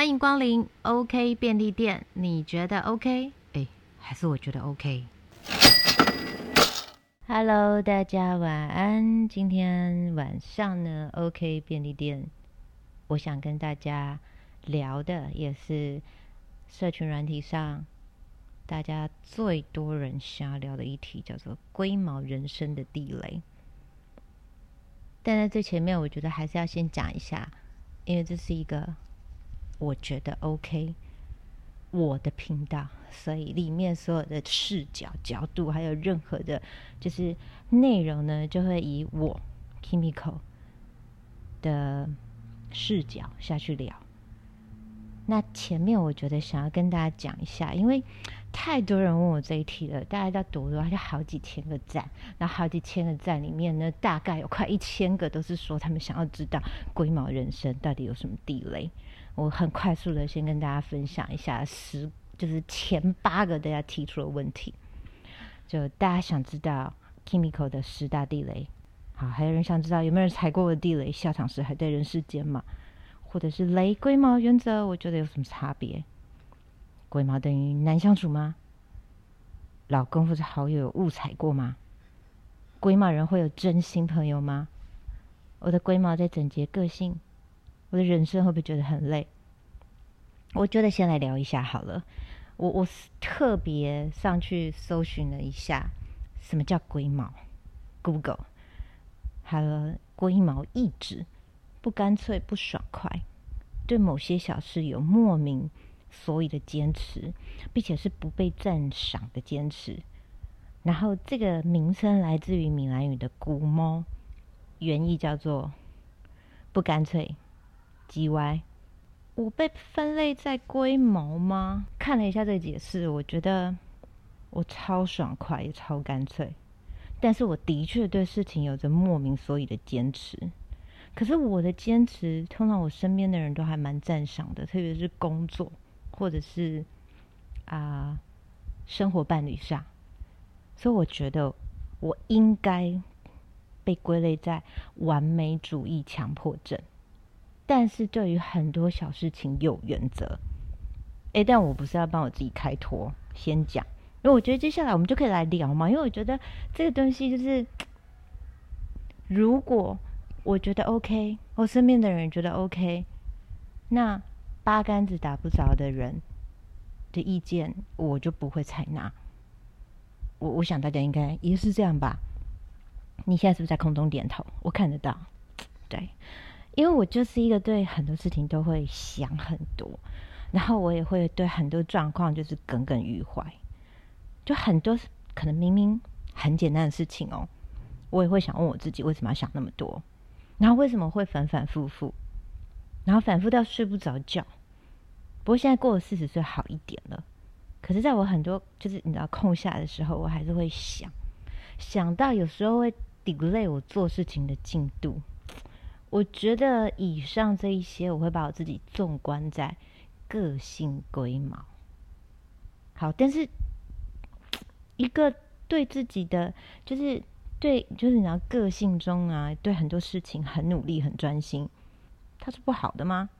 欢迎光临 OK 便利店，你觉得 OK？哎，还是我觉得 OK？Hello，大家晚安。今天晚上呢，OK 便利店，我想跟大家聊的也是社群软体上大家最多人想要聊的一题，叫做“龟毛人生的地雷”。但在最前面，我觉得还是要先讲一下，因为这是一个我觉得 OK 我的频道，所以里面所有的视角、角度，还有任何的，就是内容呢，就会以我 Kimiko 的视角下去聊。那前面我觉得想要跟大家讲一下，因为。太多人问我这一题了，大概在多多，就好几千个赞，然后好几千个赞里面呢，大概有快一千个都是说他们想要知道龟毛人生到底有什么地雷。我很快速的先跟大家分享一下十，就是前八个大家提出的问题，就大家想知道 Kimiko 的十大地雷。好，还有人想知道有没有人踩过我的地雷，下场时还在人世间吗？或者是雷龟毛原则，我觉得有什么差别？龟毛等于难相处吗？老公或者好友有误踩过吗？龟毛人会有真心朋友吗？我的龟毛在整洁个性，我的人生会不会觉得很累？我觉得先来聊一下好了。我我特别上去搜寻了一下，什么叫龟毛？Google，还有龟毛意志，不干脆不爽快，对某些小事有莫名。所以的坚持，并且是不被赞赏的坚持。然后这个名称来自于闽南语的“古猫”，原意叫做“不干脆”、“叽歪”。我被分类在龟毛吗？看了一下这个解释，我觉得我超爽快也超干脆。但是我的确对事情有着莫名所以的坚持。可是我的坚持，通常我身边的人都还蛮赞赏的，特别是工作。或者是啊，生活伴侣上，所以我觉得我应该被归类在完美主义强迫症。但是对于很多小事情有原则，哎，但我不是要帮我自己开脱，先讲，因为我觉得接下来我们就可以来聊嘛。因为我觉得这个东西就是，如果我觉得 OK，我身边的人觉得 OK，那。八竿子打不着的人的意见，我就不会采纳。我我想大家应该也是这样吧？你现在是不是在空中点头？我看得到，对，因为我就是一个对很多事情都会想很多，然后我也会对很多状况就是耿耿于怀。就很多可能明明很简单的事情哦，我也会想问我自己为什么要想那么多，然后为什么会反反复复？然后反复到睡不着觉，不过现在过了四十岁好一点了。可是，在我很多就是你知道空下的时候，我还是会想，想到有时候会 delay 我做事情的进度。我觉得以上这一些，我会把我自己纵观在个性龟毛。好，但是一个对自己的就是对，就是你知道个性中啊，对很多事情很努力、很专心。他是不好的吗？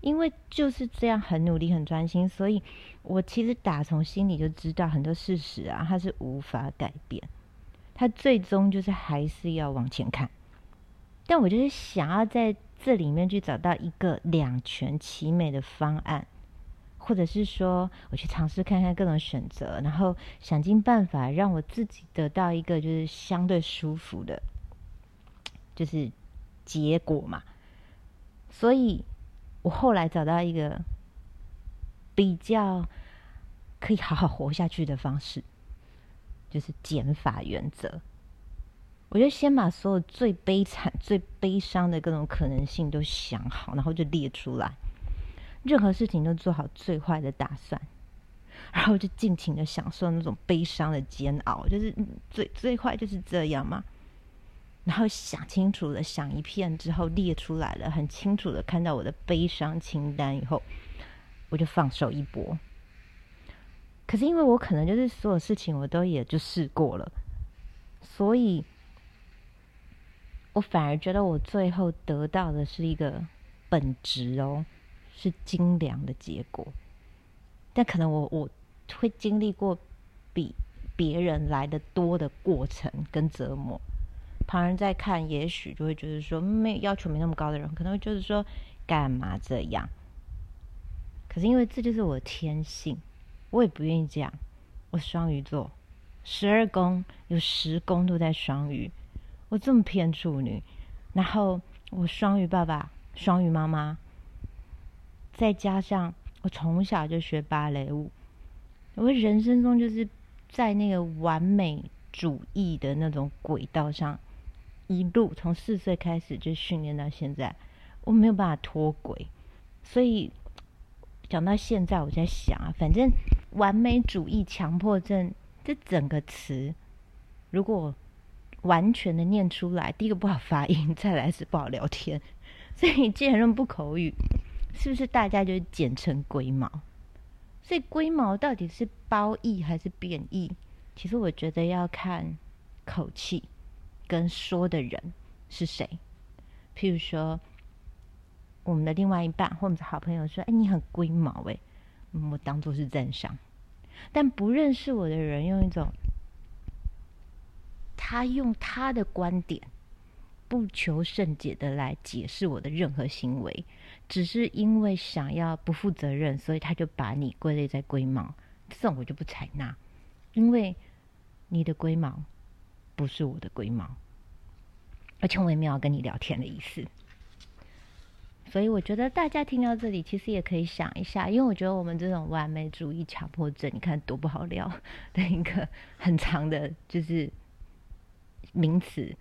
因为就是这样很努力、很专心，所以我其实打从心里就知道很多事实啊，他是无法改变。他最终就是还是要往前看。但我就是想要在这里面去找到一个两全其美的方案，或者是说我去尝试看看各种选择，然后想尽办法让我自己得到一个就是相对舒服的，就是结果嘛。所以，我后来找到一个比较可以好好活下去的方式，就是减法原则。我就先把所有最悲惨、最悲伤的各种可能性都想好，然后就列出来，任何事情都做好最坏的打算，然后就尽情的享受那种悲伤的煎熬。就是最最坏就是这样嘛。然后想清楚了，想一片之后列出来了，很清楚的看到我的悲伤清单以后，我就放手一搏。可是因为我可能就是所有事情我都也就试过了，所以我反而觉得我最后得到的是一个本质哦，是精良的结果，但可能我我会经历过比别人来的多的过程跟折磨。旁人在看，也许就会觉得说，没要求没那么高的人，可能就是说，干嘛这样？可是因为这就是我的天性，我也不愿意这样。我双鱼座，十二宫有十宫都在双鱼，我这么偏处女，然后我双鱼爸爸、双鱼妈妈，再加上我从小就学芭蕾舞，我人生中就是在那个完美主义的那种轨道上。一路从四岁开始就训练到现在，我没有办法脱轨，所以讲到现在，我在想啊，反正完美主义、强迫症这整个词，如果完全的念出来，第一个不好发音，再来是不好聊天，所以既然用不口语，是不是大家就简称龟毛？所以龟毛到底是褒义还是贬义？其实我觉得要看口气。跟说的人是谁？譬如说，我们的另外一半或者好朋友说：“哎，你很龟毛。”哎，我当做是赞赏。但不认识我的人用一种，他用他的观点，不求甚解的来解释我的任何行为，只是因为想要不负责任，所以他就把你归类在龟毛。这种我就不采纳，因为你的龟毛不是我的龟毛。而且我也没有跟你聊天的意思，所以我觉得大家听到这里，其实也可以想一下，因为我觉得我们这种完美主义强迫症，你看多不好聊的一个很长的，就是名词，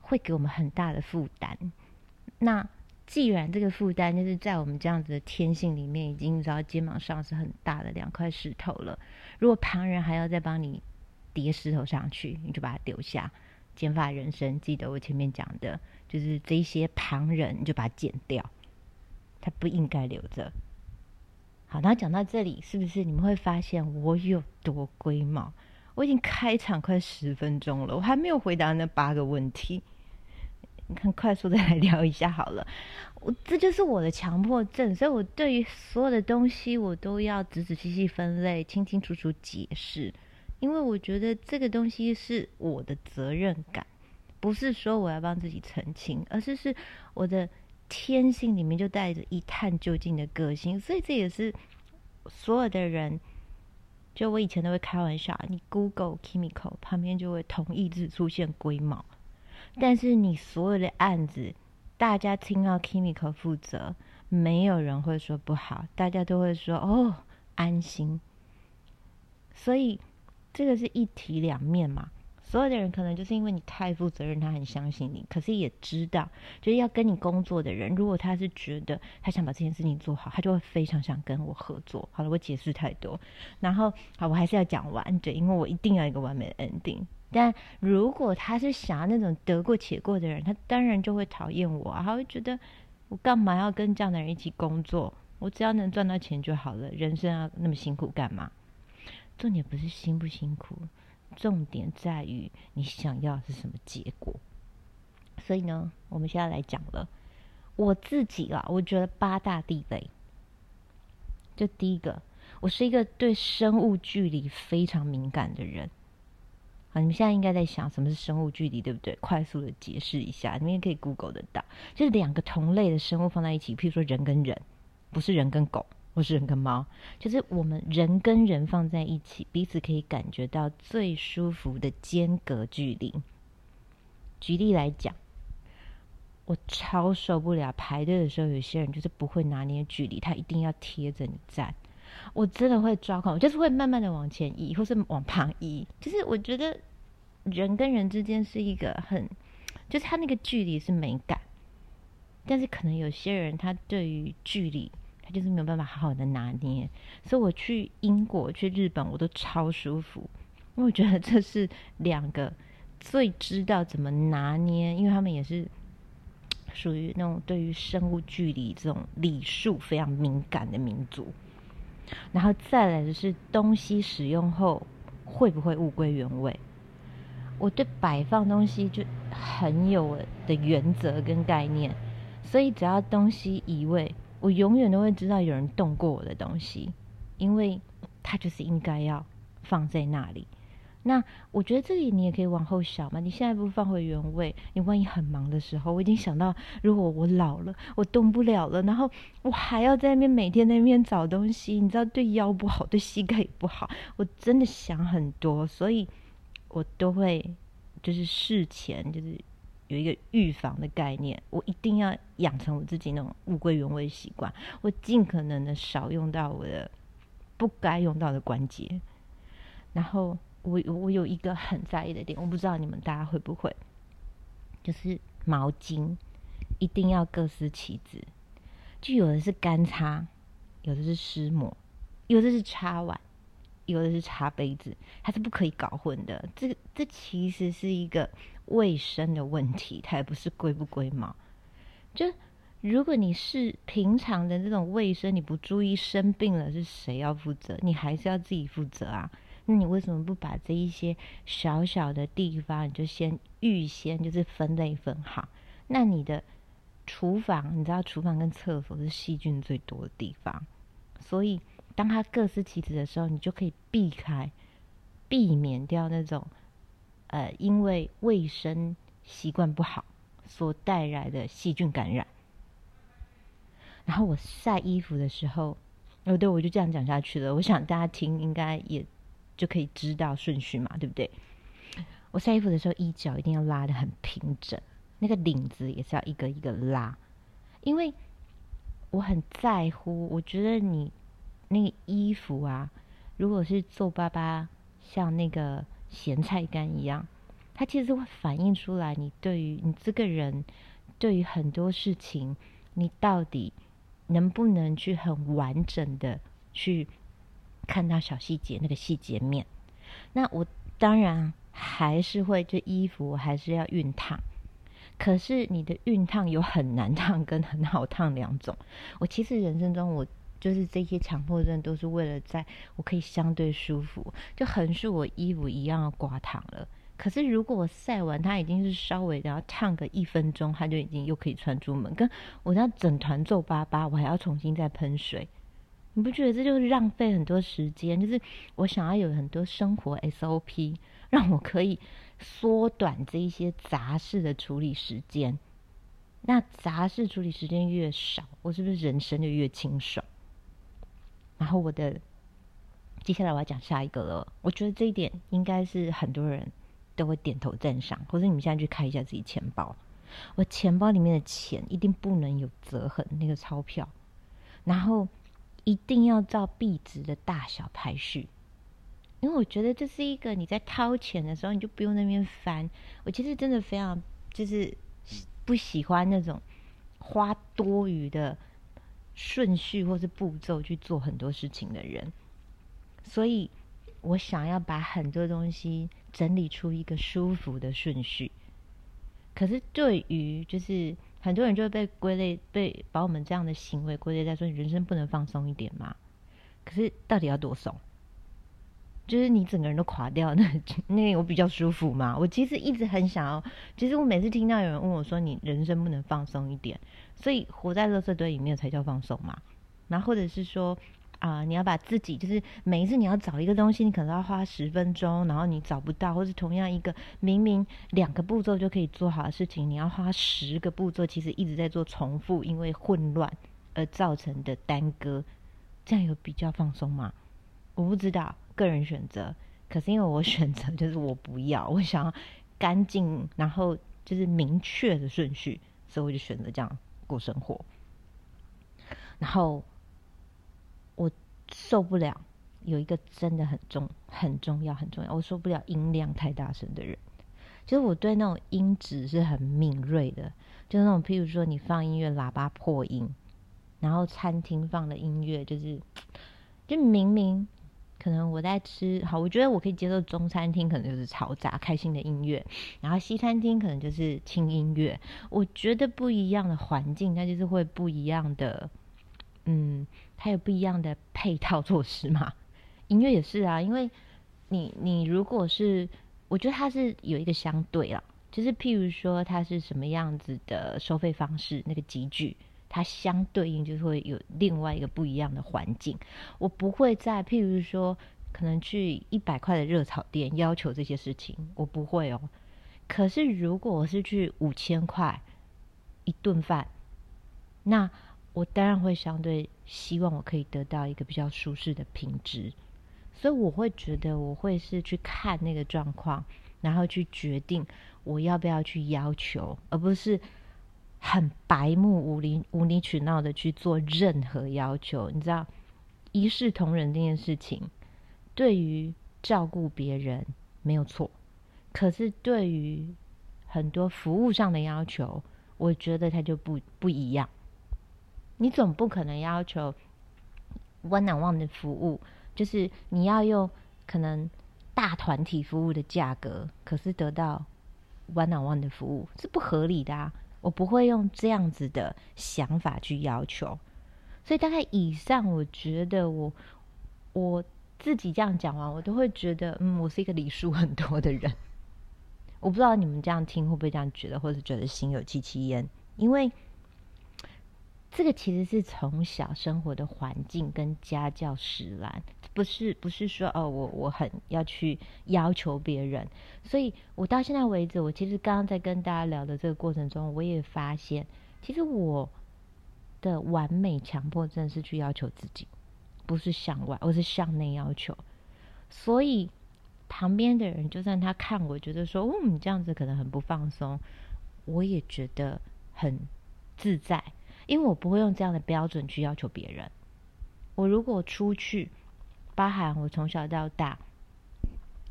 会给我们很大的负担。那既然这个负担就是在我们这样子的天性里面，已经知道肩膀上是很大的两块石头了，如果旁人还要再帮你叠石头上去，你就把它丢下。减法人生，记得我前面讲的，就是这些旁人，你就把它剪掉，他不应该留着。好，那讲到这里，是不是你们会发现我有多龟毛？我已经开场快十分钟了，我还没有回答那八个问题。你看，快速的来聊一下好了。我这就是我的强迫症，所以我对于所有的东西，我都要仔仔细细分类，清清楚楚解释。因为我觉得这个东西是我的责任感，不是说我要帮自己澄清，而是是我的天性里面就带着一探究竟的个性，所以这也是所有的人，就我以前都会开玩笑，你 Google Kimiko 旁边就会同义字出现龟毛，但是你所有的案子，大家听到 Kimiko 负责，没有人会说不好，大家都会说哦安心，所以。这个是一体两面嘛？所有的人可能就是因为你太负责任，他很相信你，可是也知道，就是要跟你工作的人，如果他是觉得他想把这件事情做好，他就会非常想跟我合作。好了，我解释太多，然后好，我还是要讲完，对，因为我一定要一个完美的 ending。但如果他是想要那种得过且过的人，他当然就会讨厌我，他会觉得我干嘛要跟这样的人一起工作？我只要能赚到钱就好了，人生要那么辛苦干嘛？重点不是辛不辛苦，重点在于你想要是什么结果。所以呢，我们现在来讲了，我自己啊，我觉得八大地雷。就第一个，我是一个对生物距离非常敏感的人。啊，你们现在应该在想什么是生物距离，对不对？快速的解释一下，你们也可以 Google 得到，就是两个同类的生物放在一起，譬如说人跟人，不是人跟狗。或是人跟猫，就是我们人跟人放在一起，彼此可以感觉到最舒服的间隔距离。举例来讲，我超受不了排队的时候，有些人就是不会拿捏距离，他一定要贴着你站，我真的会抓狂，就是会慢慢的往前移，或是往旁移。就是我觉得人跟人之间是一个很，就是他那个距离是美感，但是可能有些人他对于距离。他就是没有办法好好的拿捏，所以我去英国、去日本，我都超舒服，因为我觉得这是两个最知道怎么拿捏，因为他们也是属于那种对于生物距离这种礼数非常敏感的民族。然后再来的是东西使用后会不会物归原位，我对摆放东西就很有的原则跟概念，所以只要东西移位。我永远都会知道有人动过我的东西，因为它就是应该要放在那里。那我觉得这里你也可以往后想嘛，你现在不放回原位，你万一很忙的时候，我已经想到，如果我老了，我动不了了，然后我还要在那边每天在那边找东西，你知道对腰不好，对膝盖也不好，我真的想很多，所以我都会就是事前就是有一个预防的概念，我一定要养成我自己那种物归原位习惯，我尽可能的少用到我的不该用到的关节，然后。我我有一个很在意的点，我不知道你们大家会不会，就是毛巾一定要各司其职，就有的是干擦，有的是湿抹，有的是擦碗，有的是擦杯子，它是不可以搞混的。这这其实是一个卫生的问题，它也不是归不归毛。就如果你是平常的这种卫生，你不注意生病了，是谁要负责？你还是要自己负责啊。那你为什么不把这一些小小的地方，你就先预先就是分类分好？那你的厨房，你知道厨房跟厕所是细菌最多的地方，所以当它各司其职的时候，你就可以避开、避免掉那种呃，因为卫生习惯不好所带来的细菌感染。然后我晒衣服的时候，哦，对，我就这样讲下去了。我想大家听应该也。就可以知道顺序嘛，对不对？我晒衣服的时候，衣角一定要拉的很平整，那个领子也是要一个一个拉，因为我很在乎。我觉得你那个衣服啊，如果是皱巴巴，像那个咸菜干一样，它其实会反映出来你对于你这个人，对于很多事情，你到底能不能去很完整的去。看到小细节，那个细节面，那我当然还是会，这衣服还是要熨烫。可是你的熨烫有很难烫跟很好烫两种。我其实人生中，我就是这些强迫症，都是为了在我可以相对舒服，就横竖我衣服一样要刮烫了。可是如果我晒完，它已经是稍微然后烫个一分钟，它就已经又可以穿出门。跟我要整团皱巴巴，我还要重新再喷水。你不觉得这就是浪费很多时间？就是我想要有很多生活 SOP，让我可以缩短这一些杂事的处理时间。那杂事处理时间越少，我是不是人生就越清爽？然后我的接下来我要讲下一个了。我觉得这一点应该是很多人都会点头赞赏，或者你们现在去看一下自己钱包，我钱包里面的钱一定不能有折痕，那个钞票，然后。一定要照币值的大小排序，因为我觉得这是一个你在掏钱的时候，你就不用那边翻。我其实真的非常就是不喜欢那种花多余的顺序或是步骤去做很多事情的人，所以我想要把很多东西整理出一个舒服的顺序。可是对于就是。很多人就会被归类，被把我们这样的行为归类在说你，人生不能放松一点吗？可是到底要多松？就是你整个人都垮掉，那那我比较舒服嘛？我其实一直很想要，其实我每次听到有人问我说，你人生不能放松一点，所以活在垃圾堆里面才叫放松嘛？然后或者是说。啊，你要把自己就是每一次你要找一个东西，你可能要花十分钟，然后你找不到，或是同样一个明明两个步骤就可以做好的事情，你要花十个步骤，其实一直在做重复，因为混乱而造成的耽搁，这样有比较放松吗？我不知道，个人选择。可是因为我选择就是我不要，我想要干净，然后就是明确的顺序，所以我就选择这样过生活，然后我。受不了，有一个真的很重、很重要、很重要。我受不了音量太大声的人，就是我对那种音质是很敏锐的。就是那种，譬如说你放音乐，喇叭破音，然后餐厅放的音乐，就是就明明可能我在吃好，我觉得我可以接受中餐厅可能就是嘈杂、开心的音乐，然后西餐厅可能就是轻音乐。我觉得不一样的环境，那就是会不一样的，嗯。它有不一样的配套措施嘛？音乐也是啊，因为你你如果是，我觉得它是有一个相对啊，就是譬如说它是什么样子的收费方式，那个集聚，它相对应就会有另外一个不一样的环境。我不会在譬如说，可能去一百块的热炒店要求这些事情，我不会哦。可是如果我是去五千块一顿饭，那我当然会相对希望我可以得到一个比较舒适的品质，所以我会觉得我会是去看那个状况，然后去决定我要不要去要求，而不是。很白目、无理、无理取闹的去做任何要求，你知道，一视同仁这件事情，对于照顾别人没有错，可是对于很多服务上的要求，我觉得它就不不一样。你总不可能要求 one on one 的服务，就是你要用可能大团体服务的价格，可是得到 one on one 的服务是不合理的啊。我不会用这样子的想法去要求，所以大概以上，我觉得我我自己这样讲完，我都会觉得，嗯，我是一个礼数很多的人。我不知道你们这样听会不会这样觉得，或者觉得心有戚戚焉，因为。这个其实是从小生活的环境跟家教使然，不是不是说哦，我我很要去要求别人，所以我到现在为止，我其实刚刚在跟大家聊的这个过程中，我也发现，其实我的完美强迫症是去要求自己，不是向外，我是向内要求，所以旁边的人就算他看我觉得说，嗯，这样子可能很不放松，我也觉得很自在。因为我不会用这样的标准去要求别人。我如果出去，包含我从小到大，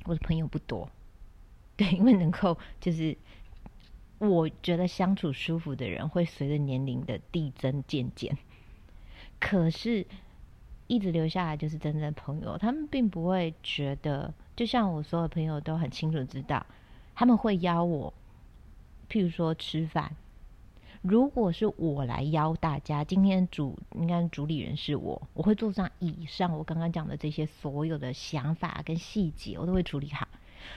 我的朋友不多，对，因为能够就是我觉得相处舒服的人，会随着年龄的递增渐减。可是，一直留下来就是真正的朋友，他们并不会觉得，就像我所有朋友都很清楚知道，他们会邀我，譬如说吃饭。如果是我来邀大家，今天主应该主理人是我，我会做上以上我刚刚讲的这些所有的想法跟细节，我都会处理好。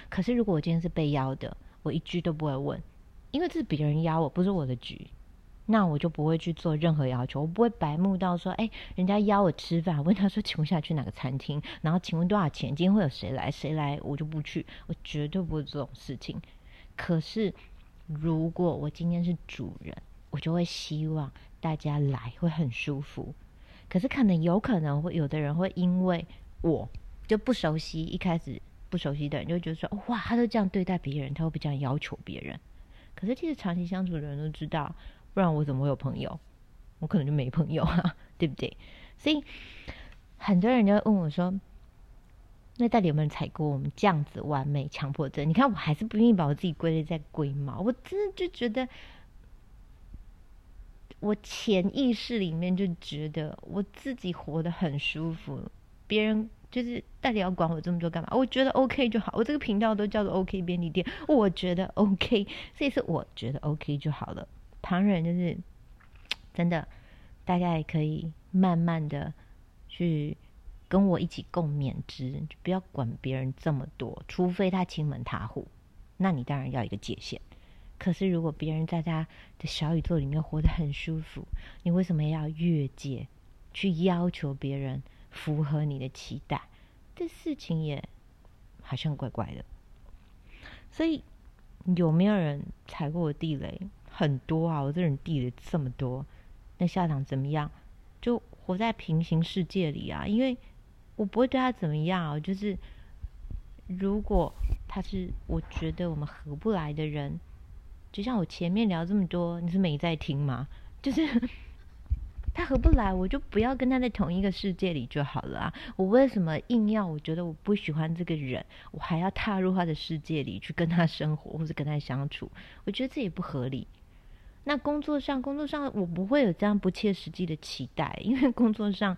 可是如果我今天是被邀的，我一句都不会问，因为这是别人邀我，不是我的局，那我就不会去做任何要求，我不会白目到说，哎，人家邀我吃饭，问他说，请问下去哪个餐厅？然后请问多少钱？今天会有谁来？谁来我就不去，我绝对不会这种事情。可是如果我今天是主人，我就会希望大家来会很舒服，可是可能有可能会有的人会因为我就不熟悉，一开始不熟悉的人就觉得说哇，他都这样对待别人，他会不这样要求别人。可是其实长期相处的人都知道，不然我怎么会有朋友？我可能就没朋友啊，对不对？所以很多人就会问我说，那到底有没有踩过我们这样子完美强迫症？你看我还是不愿意把我自己归类在龟毛，我真的就觉得。我潜意识里面就觉得我自己活得很舒服，别人就是到底要管我这么多干嘛？我觉得 OK 就好，我这个频道都叫做 OK 便利店，我觉得 OK，这也是我觉得 OK 就好了。旁人就是真的，大家也可以慢慢的去跟我一起共勉之，就不要管别人这么多，除非他亲门踏户，那你当然要一个界限。可是，如果别人在他的小宇宙里面活得很舒服，你为什么要越界去要求别人符合你的期待？这事情也好像怪怪的。所以，有没有人踩过我地雷？很多啊！我这人地雷这么多，那下场怎么样？就活在平行世界里啊！因为我不会对他怎么样啊。就是如果他是我觉得我们合不来的人。就像我前面聊这么多，你是没在听吗？就是 他合不来，我就不要跟他在同一个世界里就好了啊！我为什么硬要？我觉得我不喜欢这个人，我还要踏入他的世界里去跟他生活或者跟他相处？我觉得这也不合理。那工作上，工作上我不会有这样不切实际的期待，因为工作上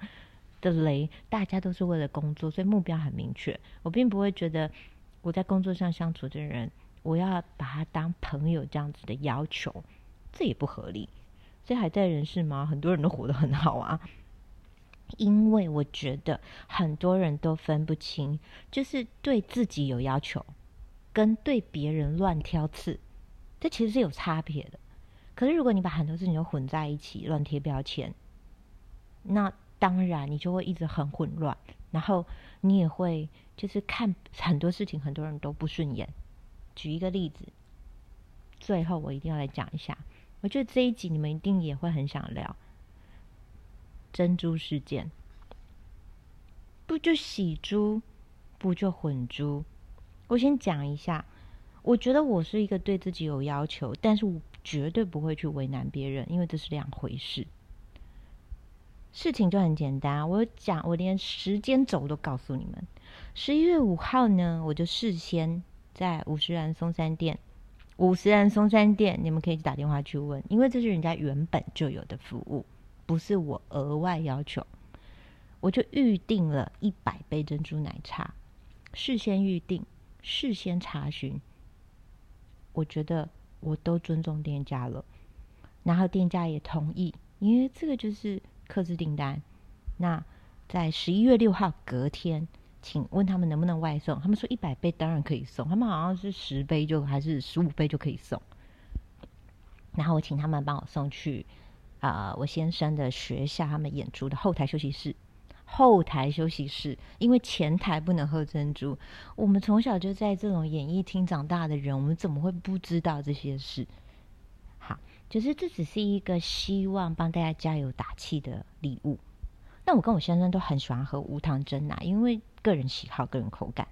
的雷，大家都是为了工作，所以目标很明确。我并不会觉得我在工作上相处的人。我要把他当朋友这样子的要求，这也不合理。这还在人世吗？很多人都活得很好啊。因为我觉得很多人都分不清，就是对自己有要求，跟对别人乱挑刺，这其实是有差别的。可是如果你把很多事情都混在一起，乱贴标签，那当然你就会一直很混乱，然后你也会就是看很多事情，很多人都不顺眼。举一个例子，最后我一定要来讲一下，我觉得这一集你们一定也会很想聊珍珠事件。不就洗珠，不就混珠？我先讲一下，我觉得我是一个对自己有要求，但是我绝对不会去为难别人，因为这是两回事。事情就很简单，我讲，我连时间轴都告诉你们。十一月五号呢，我就事先在五十岚松山店，五十岚松山店，你们可以打电话去问，因为这是人家原本就有的服务，不是我额外要求。我就预定了一百杯珍珠奶茶，事先预定，事先查询。我觉得我都尊重店家了，然后店家也同意，因为这个就是客制订单。那在十一月六号隔天，请问他们能不能外送？他们说一百杯当然可以送，他们好像是十杯就还是十五杯就可以送。然后我请他们帮我送去啊，我先生的学校，他们演出的后台休息室。后台休息室，因为前台不能喝珍珠。我们从小就在这种演艺厅长大的人，我们怎么会不知道这些事？好，就是这只是一个希望帮大家加油打气的礼物。那我跟我先生都很喜欢喝无糖真奶，因为个人喜好、个人口感。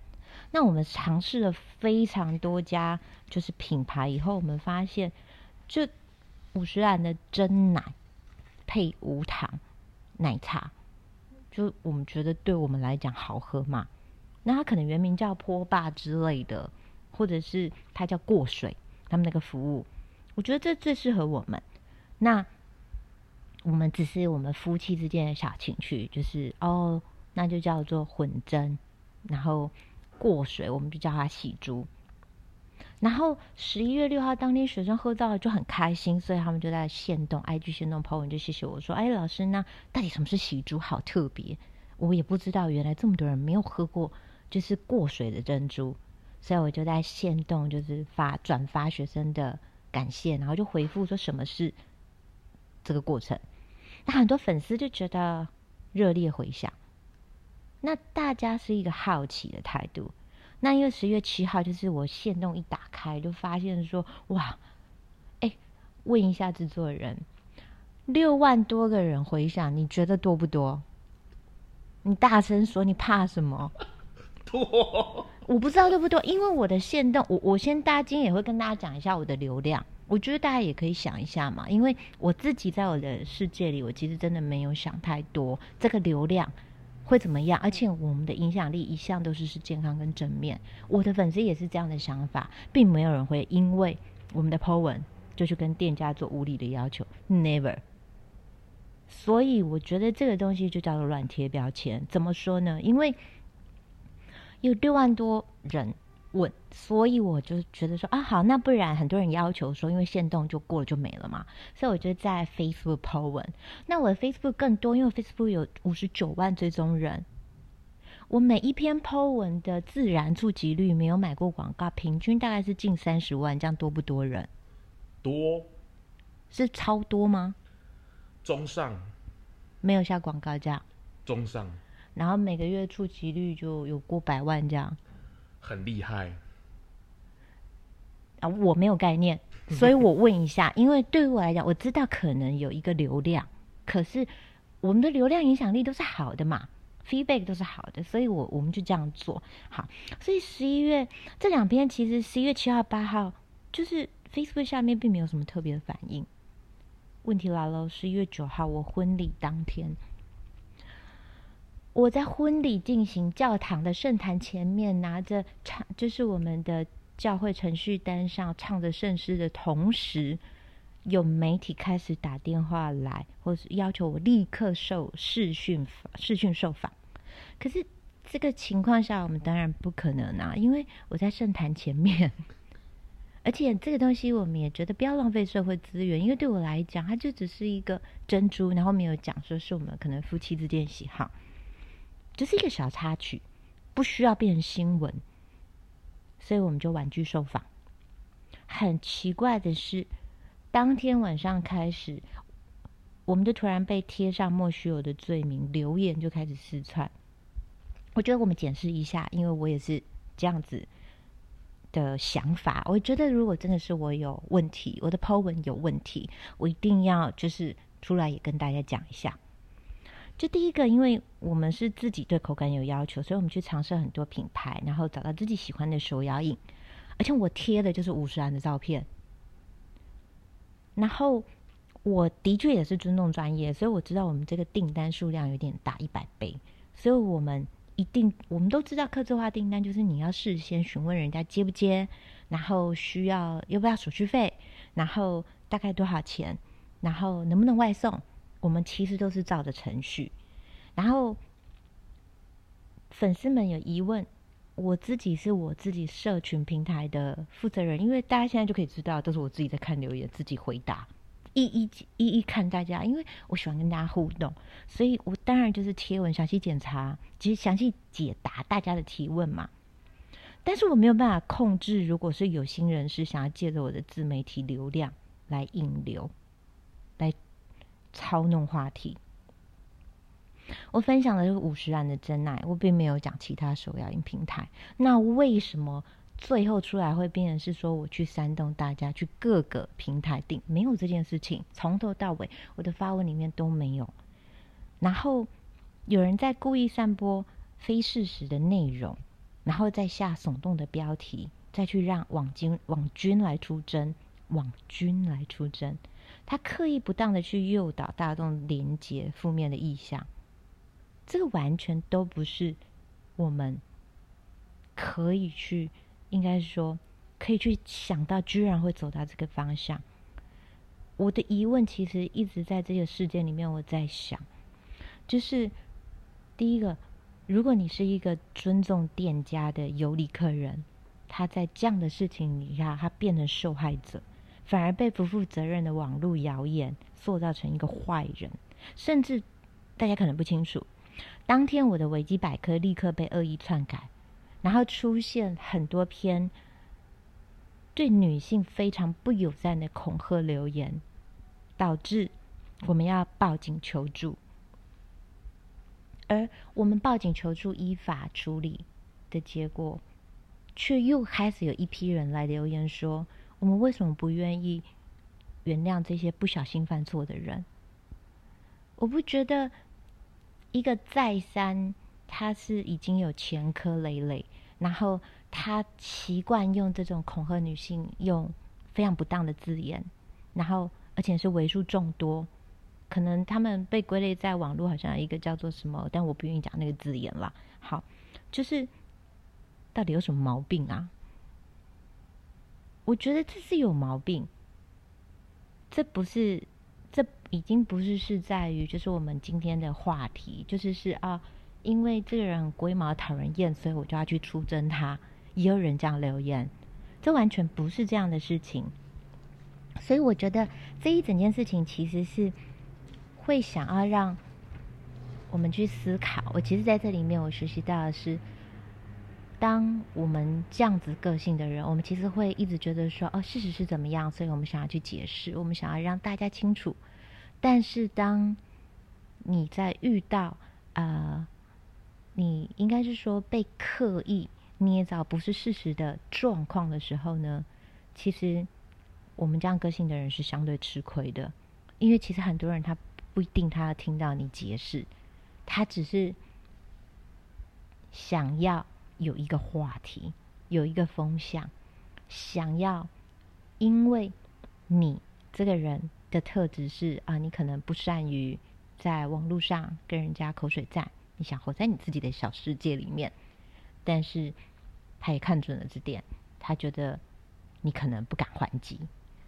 那我们尝试了非常多家就是品牌以后，我们发现，就五十兰的真奶配无糖奶茶。就我们觉得对我们来讲好喝嘛，那它可能原名叫坡霸之类的，或者是它叫过水，他们那个服务，我觉得这最适合我们。那我们只是我们夫妻之间的小情趣，就是哦，那就叫做混蒸，然后过水，我们就叫它洗猪。然后十一月六号当天，学生喝到了就很开心，所以他们就在线动 IG 线动 po 文，就谢谢我说：“哎，老师，那到底什么是喜珠？好特别，我也不知道，原来这么多人没有喝过就是过水的珍珠。”所以我就在线动就是发转发学生的感谢，然后就回复说什么是这个过程。那很多粉丝就觉得热烈回响，那大家是一个好奇的态度。那因为十月七号，就是我线动一打开，就发现说哇，哎，问一下制作人，六万多个人回想，你觉得多不多？你大声说，你怕什么？多，我不知道多不多，因为我的线动，我我先大家今天也会跟大家讲一下我的流量，我觉得大家也可以想一下嘛，因为我自己在我的世界里，我其实真的没有想太多这个流量。会怎么样？而且我们的影响力一向都是是健康跟正面。我的粉丝也是这样的想法，并没有人会因为我们的 po 文就去跟店家做无理的要求，never。所以我觉得这个东西就叫做乱贴标签。怎么说呢？因为有六万多人。问，所以我就觉得说啊，好，那不然很多人要求说，因为限动就过了就没了嘛，所以我就在 Facebook po 文。那我的 Facebook 更多，因为 Facebook 有五十九万追踪人，我每一篇 po 文的自然触及率没有买过广告，平均大概是近三十万，这样多不多人？多，是超多吗？中上，没有下广告这样。中上，然后每个月触及率就有过百万这样。很厉害啊！我没有概念，所以我问一下，因为对于我来讲，我知道可能有一个流量，可是我们的流量影响力都是好的嘛，feedback 都是好的，所以我我们就这样做好。所以十一月这两篇，其实十一月七号、八号，就是 Facebook 下面并没有什么特别的反应。问题来了，十一月九号我婚礼当天。我在婚礼进行教堂的圣坛前面，拿着唱，就是我们的教会程序单上唱着圣诗的同时，有媒体开始打电话来，或是要求我立刻受视讯视讯受访。可是这个情况下，我们当然不可能啊，因为我在圣坛前面，而且这个东西我们也觉得不要浪费社会资源，因为对我来讲，它就只是一个珍珠，然后没有讲说是我们可能夫妻之间喜好。这是一个小插曲，不需要变成新闻，所以我们就婉拒受访。很奇怪的是，当天晚上开始，我们就突然被贴上莫须有的罪名，留言就开始四窜。我觉得我们检视一下，因为我也是这样子的想法。我觉得如果真的是我有问题，我的 Po 文有问题，我一定要就是出来也跟大家讲一下。就第一个，因为我们是自己对口感有要求，所以我们去尝试很多品牌，然后找到自己喜欢的手摇饮。而且我贴的就是五十元的照片。然后我的确也是尊重专业，所以我知道我们这个订单数量有点大，一百杯，所以我们。一定，我们都知道，客制化订单就是你要事先询问人家接不接，然后需要要不要手续费，然后大概多少钱，然后能不能外送，我们其实都是照着程序。然后粉丝们有疑问，我自己是我自己社群平台的负责人，因为大家现在就可以知道，都是我自己在看留言，自己回答。一一一一看大家，因为我喜欢跟大家互动，所以我当然就是贴文详细检查，其实详细解答大家的提问嘛。但是我没有办法控制，如果是有心人士想要借着我的自媒体流量来引流，来操弄话题。我分享的是五十万的真爱，我并没有讲其他手摇饮平台。那为什么？最后出来会变成是说，我去煽动大家去各个平台订，没有这件事情，从头到尾我的发文里面都没有。然后有人在故意散播非事实的内容，然后再下耸动的标题，再去让网军网军来出征，网军来出征，他刻意不当的去诱导大众连接负面的意向，这个完全都不是我们可以去。应该是说，可以去想到，居然会走到这个方向。我的疑问其实一直在这个事件里面，我在想，就是第一个，如果你是一个尊重店家的有理客人，他在这样的事情底下，他变成受害者，反而被不负责任的网络谣言塑造成一个坏人，甚至大家可能不清楚，当天我的维基百科立刻被恶意篡改。然后出现很多篇对女性非常不友善的恐吓留言，导致我们要报警求助。而我们报警求助、依法处理的结果，却又开始有一批人来留言说：我们为什么不愿意原谅这些不小心犯错的人？我不觉得一个再三。他是已经有前科累累，然后他习惯用这种恐吓女性，用非常不当的字眼，然后而且是为数众多，可能他们被归类在网络好像一个叫做什么，但我不愿意讲那个字眼了。好，就是到底有什么毛病啊？我觉得这是有毛病，这不是，这已经不是是在于，就是我们今天的话题，就是是啊。因为这个人很龟毛、讨人厌，所以我就要去出征他。也有人这样留言，这完全不是这样的事情。所以我觉得这一整件事情其实是会想要让我们去思考。我其实在这里面，我学习到的是，当我们这样子个性的人，我们其实会一直觉得说，哦，事实是怎么样，所以我们想要去解释，我们想要让大家清楚。但是当你在遇到呃。你应该是说被刻意捏造不是事实的状况的时候呢，其实我们这样个性的人是相对吃亏的，因为其实很多人他不一定他要听到你解释，他只是想要有一个话题，有一个风向，想要因为你这个人的特质是啊，你可能不善于在网络上跟人家口水战。你想活在你自己的小世界里面，但是他也看准了这点，他觉得你可能不敢还击，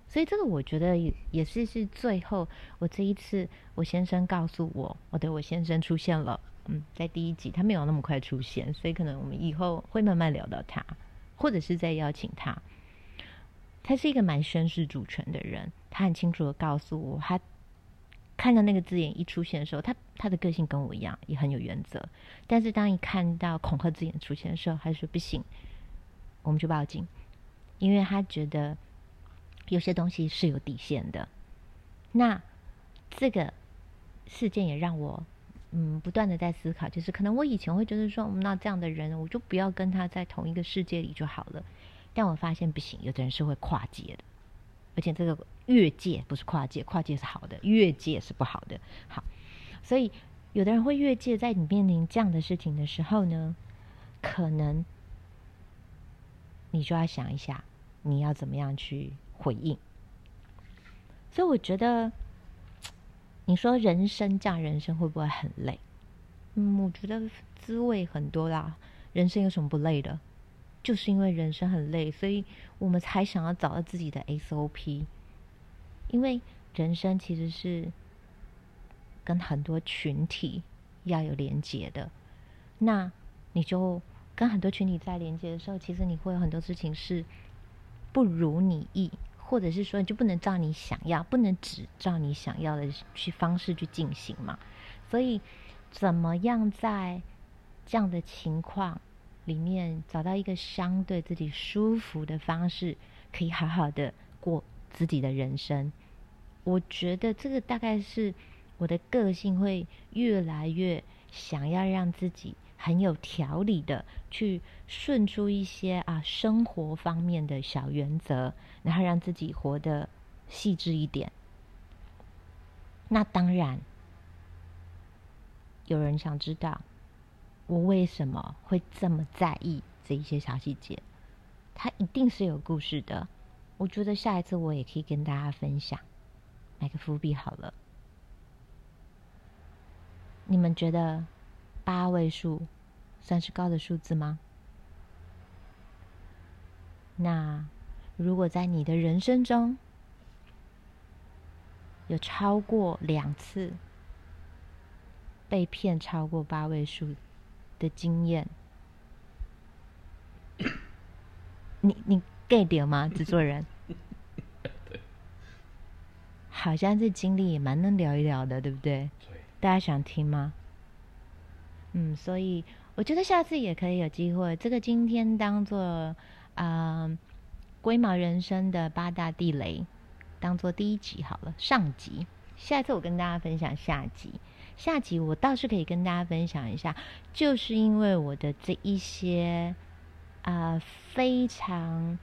所以这个我觉得也也是是最后我这一次我先生告诉我，我的我先生出现了，嗯，在第一集他没有那么快出现，所以可能我们以后会慢慢聊到他，或者是再邀请他。他是一个蛮宣誓主权的人，他很清楚的告诉我他。看到那个字眼一出现的时候，他他的个性跟我一样，也很有原则。但是当一看到恐吓字眼出现的时候，他说不行，我们就报警，因为他觉得有些东西是有底线的。那这个事件也让我嗯不断的在思考，就是可能我以前会觉得说，那这样的人我就不要跟他在同一个世界里就好了。但我发现不行，有的人是会跨界的，而且这个越界不是跨界，跨界是好的，越界是不好的。好，所以有的人会越界，在你面临这样的事情的时候呢，可能你就要想一下，你要怎么样去回应。所以我觉得，你说人生这样人生会不会很累？嗯，我觉得滋味很多啦。人生有什么不累的？就是因为人生很累，所以我们才想要找到自己的 SOP。因为人生其实是跟很多群体要有连接的，那你就跟很多群体在连接的时候，其实你会有很多事情是不如你意，或者是说你就不能照你想要，不能只照你想要的去方式去进行嘛。所以，怎么样在这样的情况？里面找到一个相对自己舒服的方式，可以好好的过自己的人生。我觉得这个大概是我的个性会越来越想要让自己很有条理的去顺出一些啊生活方面的小原则，然后让自己活得细致一点。那当然，有人想知道。我为什么会这么在意这一些小细节？它一定是有故事的。我觉得下一次我也可以跟大家分享，买个伏笔好了。你们觉得八位数算是高的数字吗？那如果在你的人生中有超过两次被骗超过八位数？的经验，你你 get 掉吗？制作人，好像这经历也蛮能聊一聊的，对不对？大家想听吗？嗯，所以我觉得下次也可以有机会，这个今天当做啊龟毛人生的八大地雷，当做第一集好了，上集。下次我跟大家分享下集。下集我倒是可以跟大家分享一下，就是因为我的这一些啊非常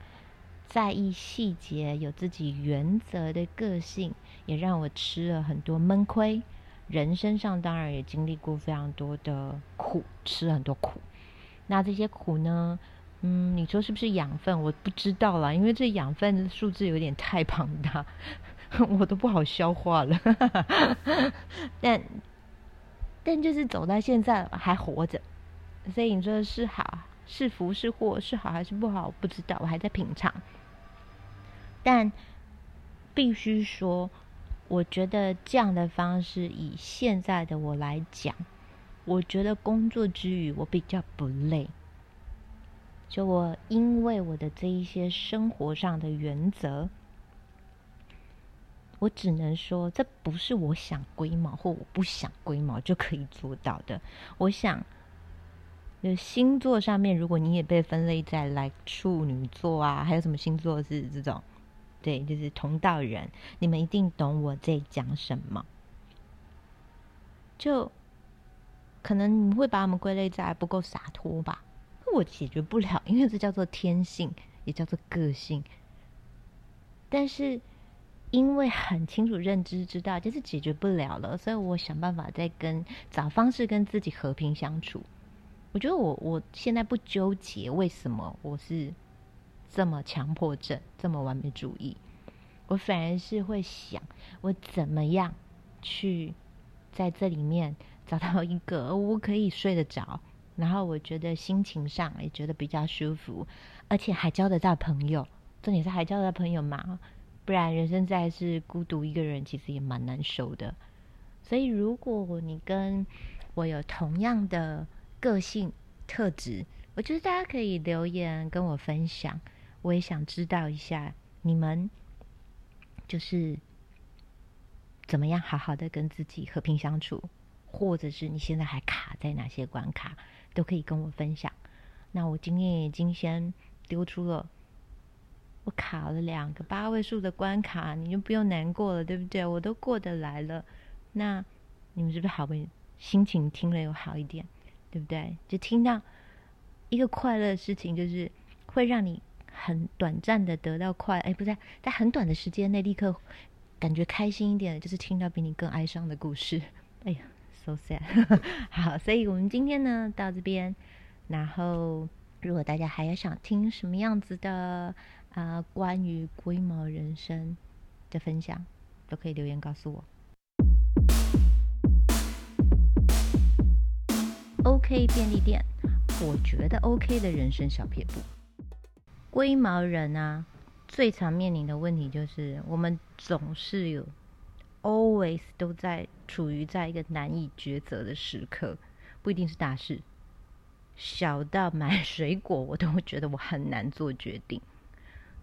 在意细节、有自己原则的个性，也让我吃了很多闷亏。人生上当然也经历过非常多的苦，吃很多苦。那这些苦呢，嗯，你说是不是养分？我不知道啦，因为这养分的数字有点太庞大，我都不好消化了。但但就是走到现在还活着，所以你说是好是福是祸是好还是不好，我不知道，我还在品尝。但必须说，我觉得这样的方式以现在的我来讲，我觉得工作之余我比较不累。就我因为我的这一些生活上的原则。我只能说，这不是我想龟毛或我不想龟毛就可以做到的。我想，就星座上面，如果你也被分类在来处女座啊，还有什么星座是这种？对，就是同道人，你们一定懂我在讲什么。就可能你会把我们归类在不够洒脱吧？我解决不了，因为这叫做天性，也叫做个性。但是。因为很清楚认知知道就是解决不了了，所以我想办法再跟找方式跟自己和平相处。我觉得我我现在不纠结为什么我是这么强迫症，这么完美主义，我反而是会想我怎么样去在这里面找到一个我可以睡得着，然后我觉得心情上也觉得比较舒服，而且还交得到朋友。重点是还交得到朋友嘛？不然，人生在世孤独一个人，其实也蛮难受的。所以，如果你跟我有同样的个性特质，我觉得大家可以留言跟我分享。我也想知道一下你们就是怎么样好好的跟自己和平相处，或者是你现在还卡在哪些关卡，都可以跟我分享。那我今天已经先丢出了。我卡了两个八位数的关卡，你就不用难过了，对不对？我都过得来了，那你们是不是好不心情听了又好一点，对不对？就听到一个快乐的事情，就是会让你很短暂的得到快，哎，不是在很短的时间内立刻感觉开心一点，就是听到比你更哀伤的故事。哎呀，so sad。好，所以我们今天呢到这边，然后如果大家还要想听什么样子的啊关于龟毛人生的分享，都可以留言告诉我。OK 便利店，我觉得 OK 的人生小撇步。龟毛人啊，最常面临的问题就是我们总是有 always 都在处于在一个难以抉择的时刻，不一定是大事，小到买水果我都会觉得我很难做决定。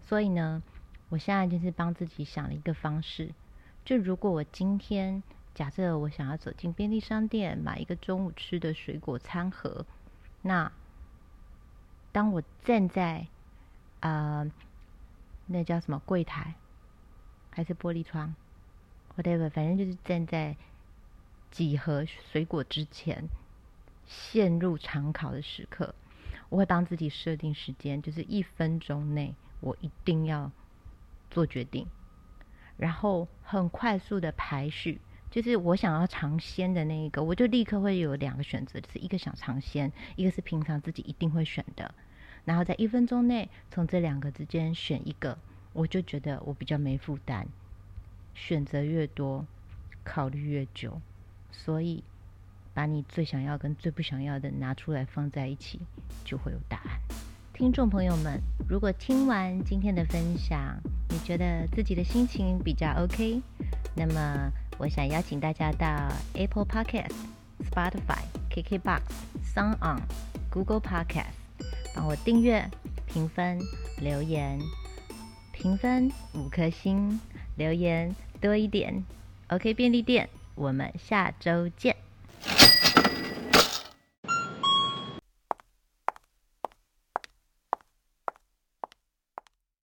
所以呢，我现在就是帮自己想了一个方式，就如果我今天。假设我想要走进便利商店买一个中午吃的水果餐盒，那当我站在啊，那叫什么柜台还是玻璃窗，whatever，反正就是站在几盒水果之前，陷入长考的时刻，我会帮自己设定时间，就是一分钟内我一定要做决定，然后很快速的排序。就是我想要尝鲜的那一个，我就立刻会有两个选择，就是一个想尝鲜，一个是平常自己一定会选的。然后在一分钟内从这两个之间选一个，我就觉得我比较没负担。选择越多，考虑越久，所以把你最想要跟最不想要的拿出来放在一起，就会有答案。听众朋友们，如果听完今天的分享，你觉得自己的心情比较 OK，那么。我想邀请大家到 Apple Podcast、Spotify、KKBox、Sound On、Google Podcast，帮我订阅、评分、留言，评分五颗星，留言多一点。OK 便利店，我们下周见。